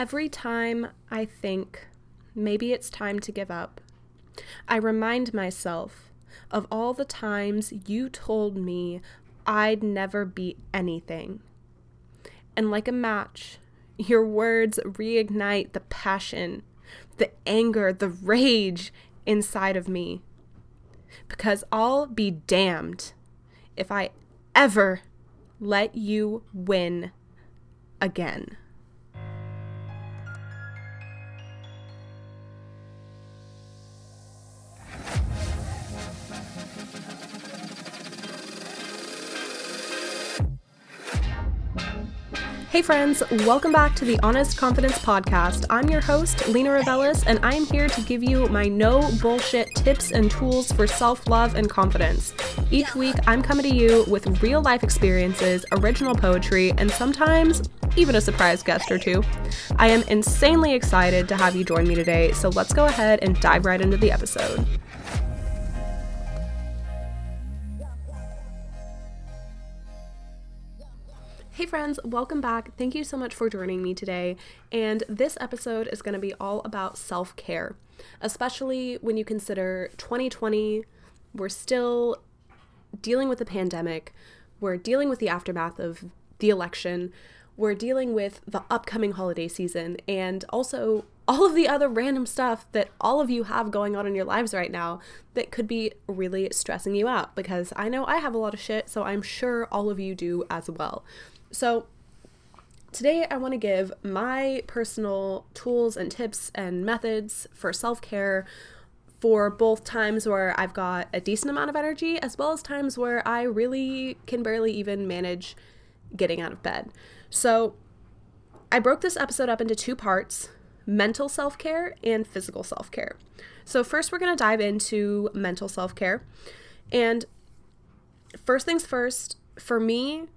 Every time I think maybe it's time to give up, I remind myself of all the times you told me I'd never be anything. And like a match, your words reignite the passion, the anger, the rage inside of me. Because I'll be damned if I ever let you win again. Hey, friends, welcome back to the Honest Confidence Podcast. I'm your host, Lena Reveles, and I'm here to give you my no bullshit tips and tools for self love and confidence. Each week, I'm coming to you with real life experiences, original poetry, and sometimes even a surprise guest or two. I am insanely excited to have you join me today, so let's go ahead and dive right into the episode. Hey, friends, welcome back. Thank you so much for joining me today. And this episode is going to be all about self care, especially when you consider 2020. We're still dealing with the pandemic, we're dealing with the aftermath of the election, we're dealing with the upcoming holiday season, and also all of the other random stuff that all of you have going on in your lives right now that could be really stressing you out because I know I have a lot of shit, so I'm sure all of you do as well. So, today I want to give my personal tools and tips and methods for self care for both times where I've got a decent amount of energy as well as times where I really can barely even manage getting out of bed. So, I broke this episode up into two parts mental self care and physical self care. So, first, we're going to dive into mental self care. And first things first, for me,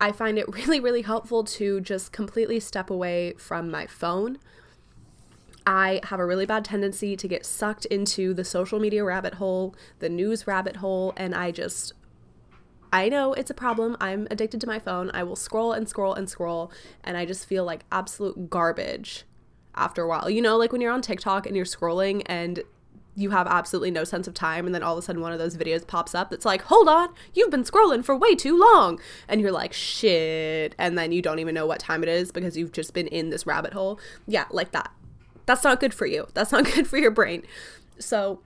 I find it really, really helpful to just completely step away from my phone. I have a really bad tendency to get sucked into the social media rabbit hole, the news rabbit hole, and I just I know it's a problem. I'm addicted to my phone. I will scroll and scroll and scroll, and I just feel like absolute garbage after a while. You know, like when you're on TikTok and you're scrolling and you have absolutely no sense of time and then all of a sudden one of those videos pops up that's like hold on you've been scrolling for way too long. And you're like shit. And then you don't even know what time it is because you've just been in this rabbit hole. Yeah like that. That's not good for you. That's not good for your brain. So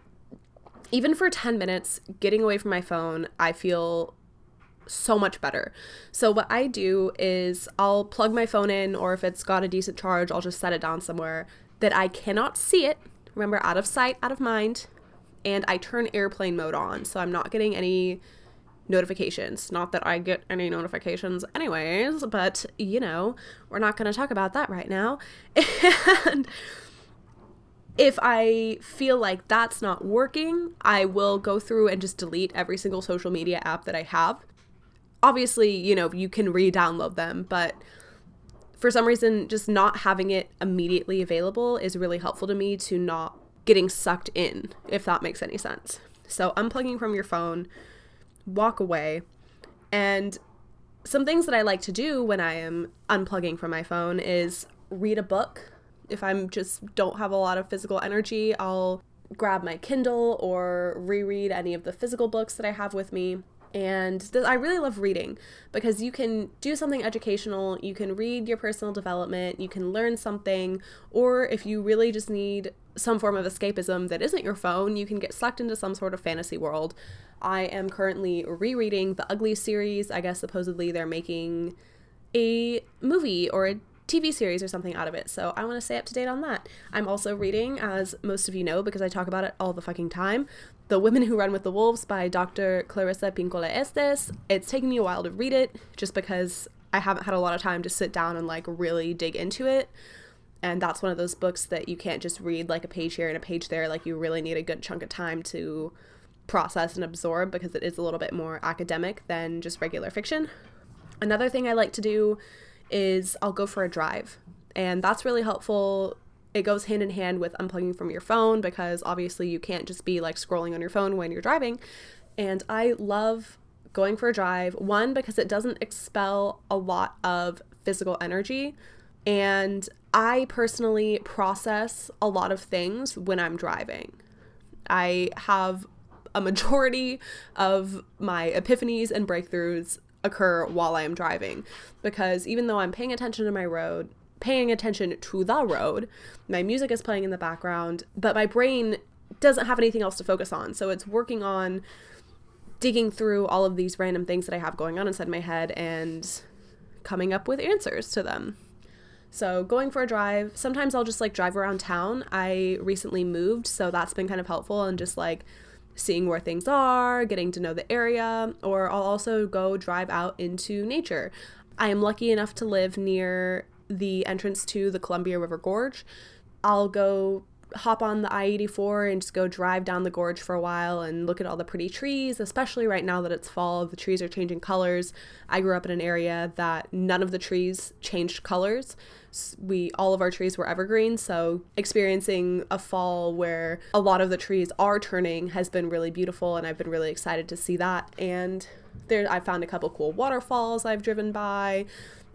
even for 10 minutes getting away from my phone i feel so much better. So what I do is I'll plug my phone in or if it's got a decent charge, I'll just set it down somewhere that I cannot see it Remember, out of sight, out of mind. And I turn airplane mode on, so I'm not getting any notifications. Not that I get any notifications, anyways, but you know, we're not going to talk about that right now. And if I feel like that's not working, I will go through and just delete every single social media app that I have. Obviously, you know, you can re download them, but for some reason, just not having it immediately available is really helpful to me to not getting sucked in, if that makes any sense. So, unplugging from your phone, walk away, and some things that I like to do when I am unplugging from my phone is read a book. If I'm just don't have a lot of physical energy, I'll grab my Kindle or reread any of the physical books that I have with me. And th- I really love reading because you can do something educational, you can read your personal development, you can learn something, or if you really just need some form of escapism that isn't your phone, you can get sucked into some sort of fantasy world. I am currently rereading the Ugly series. I guess supposedly they're making a movie or a TV series or something out of it. So I want to stay up to date on that. I'm also reading, as most of you know, because I talk about it all the fucking time, The Women Who Run with the Wolves by Dr. Clarissa Pinkola Estes. It's taken me a while to read it just because I haven't had a lot of time to sit down and like really dig into it. And that's one of those books that you can't just read like a page here and a page there. Like you really need a good chunk of time to process and absorb because it is a little bit more academic than just regular fiction. Another thing I like to do is I'll go for a drive. And that's really helpful. It goes hand in hand with unplugging from your phone because obviously you can't just be like scrolling on your phone when you're driving. And I love going for a drive. One, because it doesn't expel a lot of physical energy. And I personally process a lot of things when I'm driving. I have a majority of my epiphanies and breakthroughs occur while I am driving because even though I'm paying attention to my road, paying attention to the road, my music is playing in the background, but my brain doesn't have anything else to focus on. So it's working on digging through all of these random things that I have going on inside my head and coming up with answers to them. So, going for a drive, sometimes I'll just like drive around town. I recently moved, so that's been kind of helpful and just like seeing where things are, getting to know the area, or I'll also go drive out into nature. I am lucky enough to live near the entrance to the Columbia River Gorge. I'll go hop on the I 84 and just go drive down the gorge for a while and look at all the pretty trees, especially right now that it's fall. The trees are changing colors. I grew up in an area that none of the trees changed colors. We all of our trees were evergreen, so experiencing a fall where a lot of the trees are turning has been really beautiful and I've been really excited to see that. And there I found a couple cool waterfalls I've driven by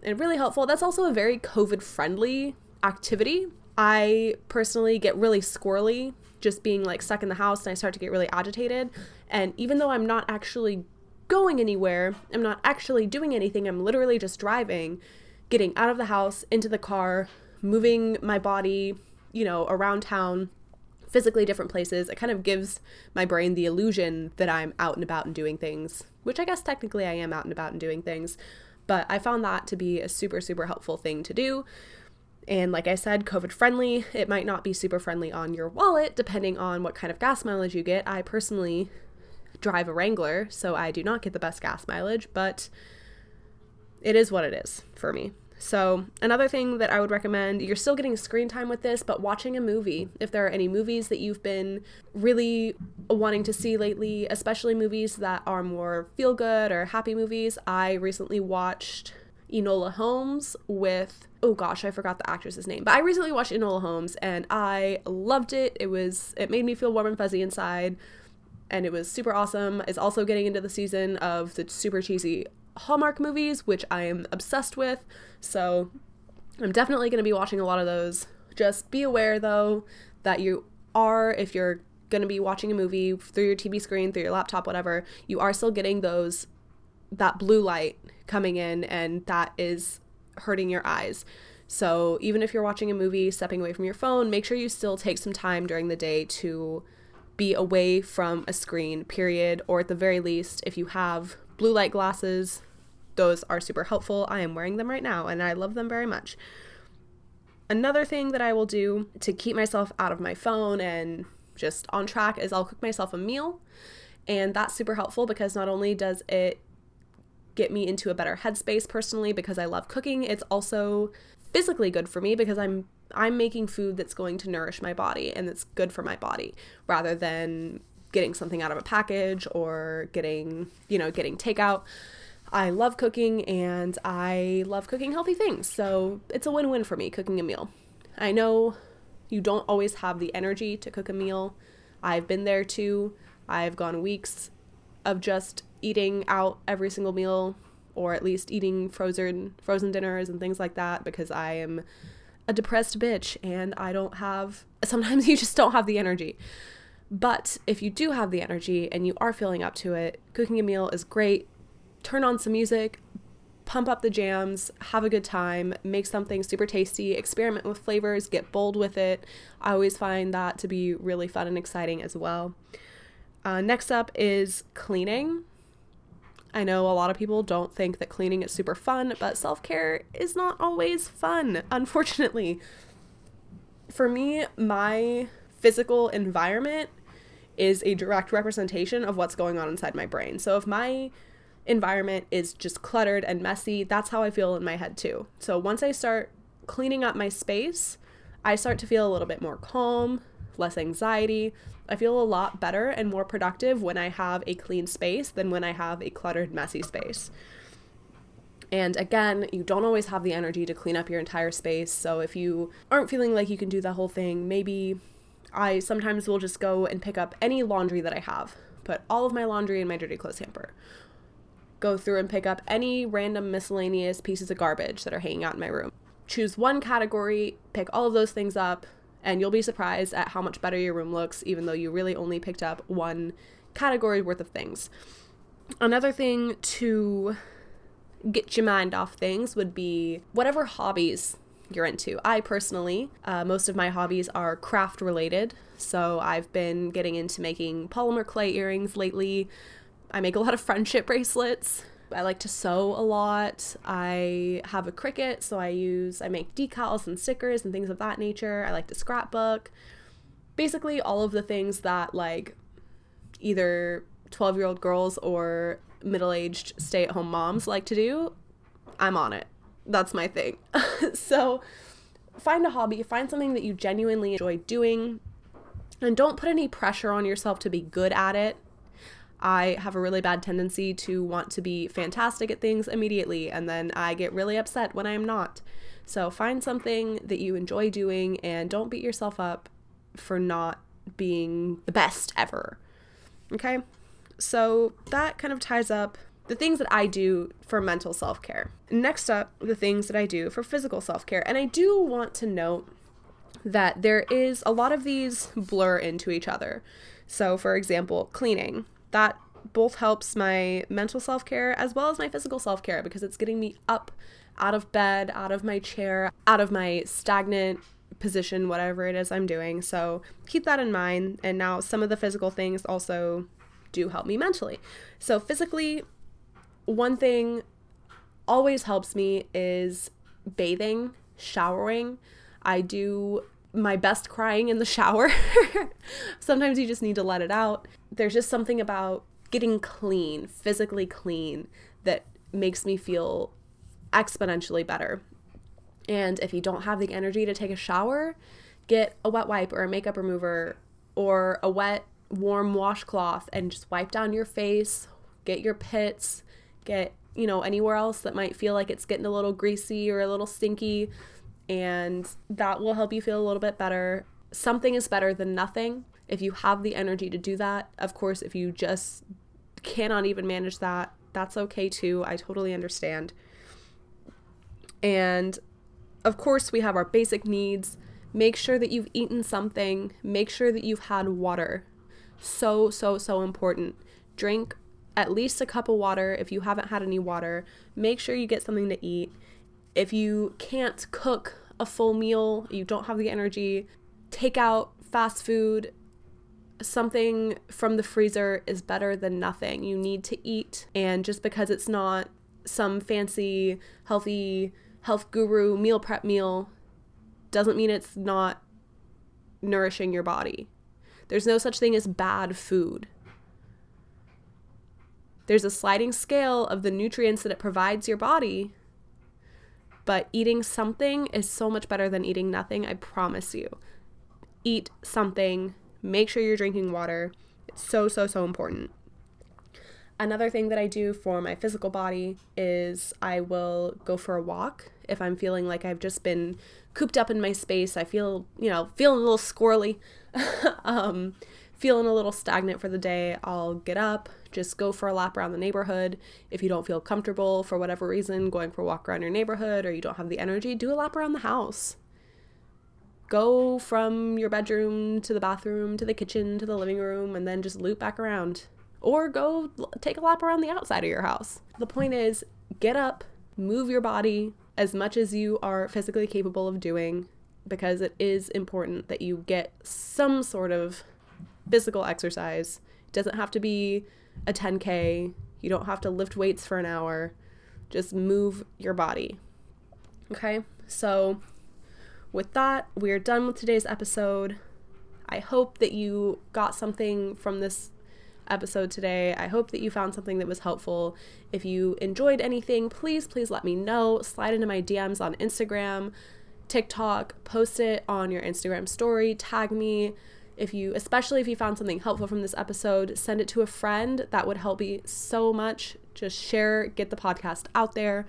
and really helpful. That's also a very COVID friendly activity I personally get really squirrely just being like stuck in the house and I start to get really agitated. And even though I'm not actually going anywhere, I'm not actually doing anything, I'm literally just driving, getting out of the house, into the car, moving my body, you know, around town, physically different places. It kind of gives my brain the illusion that I'm out and about and doing things, which I guess technically I am out and about and doing things. But I found that to be a super, super helpful thing to do and like I said, COVID friendly. It might not be super friendly on your wallet, depending on what kind of gas mileage you get. I personally drive a Wrangler, so I do not get the best gas mileage, but it is what it is for me. So, another thing that I would recommend, you're still getting screen time with this, but watching a movie. If there are any movies that you've been really wanting to see lately, especially movies that are more feel good or happy movies, I recently watched Enola Holmes with oh gosh, I forgot the actress's name. But I recently watched Enola Holmes and I loved it. It was it made me feel warm and fuzzy inside and it was super awesome. It's also getting into the season of the super cheesy Hallmark movies, which I am obsessed with. So I'm definitely going to be watching a lot of those. Just be aware though that you are if you're going to be watching a movie through your TV screen, through your laptop, whatever, you are still getting those that blue light coming in and that is hurting your eyes. So even if you're watching a movie, stepping away from your phone, make sure you still take some time during the day to be away from a screen, period. Or at the very least, if you have blue light glasses, those are super helpful. I am wearing them right now and I love them very much. Another thing that I will do to keep myself out of my phone and just on track is I'll cook myself a meal. And that's super helpful because not only does it get me into a better headspace personally because I love cooking. It's also physically good for me because I'm I'm making food that's going to nourish my body and that's good for my body rather than getting something out of a package or getting, you know, getting takeout. I love cooking and I love cooking healthy things. So, it's a win-win for me cooking a meal. I know you don't always have the energy to cook a meal. I've been there too. I've gone weeks of just eating out every single meal or at least eating frozen frozen dinners and things like that because I am a depressed bitch and I don't have sometimes you just don't have the energy. But if you do have the energy and you are feeling up to it, cooking a meal is great. Turn on some music, pump up the jams, have a good time, make something super tasty, experiment with flavors, get bold with it. I always find that to be really fun and exciting as well. Uh, next up is cleaning. I know a lot of people don't think that cleaning is super fun, but self care is not always fun, unfortunately. For me, my physical environment is a direct representation of what's going on inside my brain. So if my environment is just cluttered and messy, that's how I feel in my head too. So once I start cleaning up my space, I start to feel a little bit more calm, less anxiety, I feel a lot better and more productive when I have a clean space than when I have a cluttered, messy space. And again, you don't always have the energy to clean up your entire space. So if you aren't feeling like you can do the whole thing, maybe I sometimes will just go and pick up any laundry that I have, put all of my laundry in my dirty clothes hamper. Go through and pick up any random miscellaneous pieces of garbage that are hanging out in my room. choose one category, pick all of those things up, and you'll be surprised at how much better your room looks, even though you really only picked up one category worth of things. Another thing to get your mind off things would be whatever hobbies you're into. I personally, uh, most of my hobbies are craft related. So I've been getting into making polymer clay earrings lately. I make a lot of friendship bracelets. I like to sew a lot. I have a Cricut, so I use, I make decals and stickers and things of that nature. I like to scrapbook. Basically, all of the things that like either 12 year old girls or middle aged stay at home moms like to do, I'm on it. That's my thing. so find a hobby, find something that you genuinely enjoy doing, and don't put any pressure on yourself to be good at it. I have a really bad tendency to want to be fantastic at things immediately, and then I get really upset when I'm not. So find something that you enjoy doing and don't beat yourself up for not being the best ever. Okay? So that kind of ties up the things that I do for mental self care. Next up, the things that I do for physical self care. And I do want to note that there is a lot of these blur into each other. So, for example, cleaning. That both helps my mental self care as well as my physical self care because it's getting me up out of bed, out of my chair, out of my stagnant position, whatever it is I'm doing. So keep that in mind. And now some of the physical things also do help me mentally. So, physically, one thing always helps me is bathing, showering. I do my best crying in the shower. Sometimes you just need to let it out. There's just something about getting clean, physically clean, that makes me feel exponentially better. And if you don't have the energy to take a shower, get a wet wipe or a makeup remover or a wet warm washcloth and just wipe down your face, get your pits, get, you know, anywhere else that might feel like it's getting a little greasy or a little stinky. And that will help you feel a little bit better. Something is better than nothing. If you have the energy to do that, of course, if you just cannot even manage that, that's okay too. I totally understand. And of course, we have our basic needs. Make sure that you've eaten something, make sure that you've had water. So, so, so important. Drink at least a cup of water if you haven't had any water. Make sure you get something to eat. If you can't cook a full meal, you don't have the energy, take out fast food. Something from the freezer is better than nothing. You need to eat, and just because it's not some fancy, healthy, health guru meal prep meal doesn't mean it's not nourishing your body. There's no such thing as bad food. There's a sliding scale of the nutrients that it provides your body, but eating something is so much better than eating nothing, I promise you. Eat something, make sure you're drinking water. It's so, so, so important. Another thing that I do for my physical body is I will go for a walk if I'm feeling like I've just been cooped up in my space. I feel, you know, feeling a little squirrely, um, feeling a little stagnant for the day. I'll get up, just go for a lap around the neighborhood. If you don't feel comfortable for whatever reason going for a walk around your neighborhood or you don't have the energy, do a lap around the house. Go from your bedroom to the bathroom to the kitchen to the living room and then just loop back around or go take a lap around the outside of your house. The point is, get up, move your body as much as you are physically capable of doing because it is important that you get some sort of physical exercise. It doesn't have to be a 10K, you don't have to lift weights for an hour. Just move your body. Okay, so with that, we're done with today's episode. I hope that you got something from this episode today. I hope that you found something that was helpful. If you enjoyed anything, please, please let me know. Slide into my DMs on Instagram, TikTok, post it on your Instagram story, tag me. If you, especially if you found something helpful from this episode, send it to a friend. That would help me so much. Just share, get the podcast out there.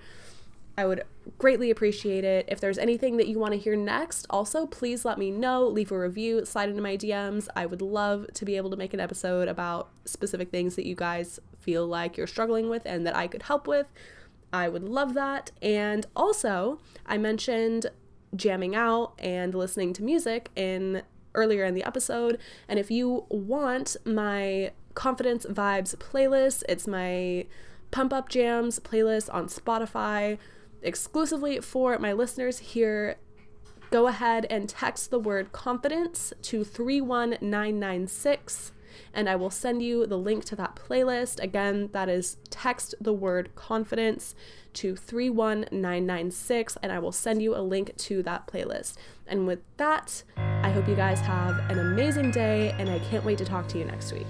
I would greatly appreciate it. If there's anything that you want to hear next, also please let me know. Leave a review, slide into my DMs. I would love to be able to make an episode about specific things that you guys feel like you're struggling with and that I could help with. I would love that. And also, I mentioned jamming out and listening to music in earlier in the episode. And if you want my confidence vibes playlist, it's my pump up jams playlist on Spotify exclusively for my listeners here. Go ahead and text the word confidence to 31996 and I will send you the link to that playlist. Again, that is text the word confidence to 31996 and I will send you a link to that playlist. And with that, I hope you guys have an amazing day and I can't wait to talk to you next week.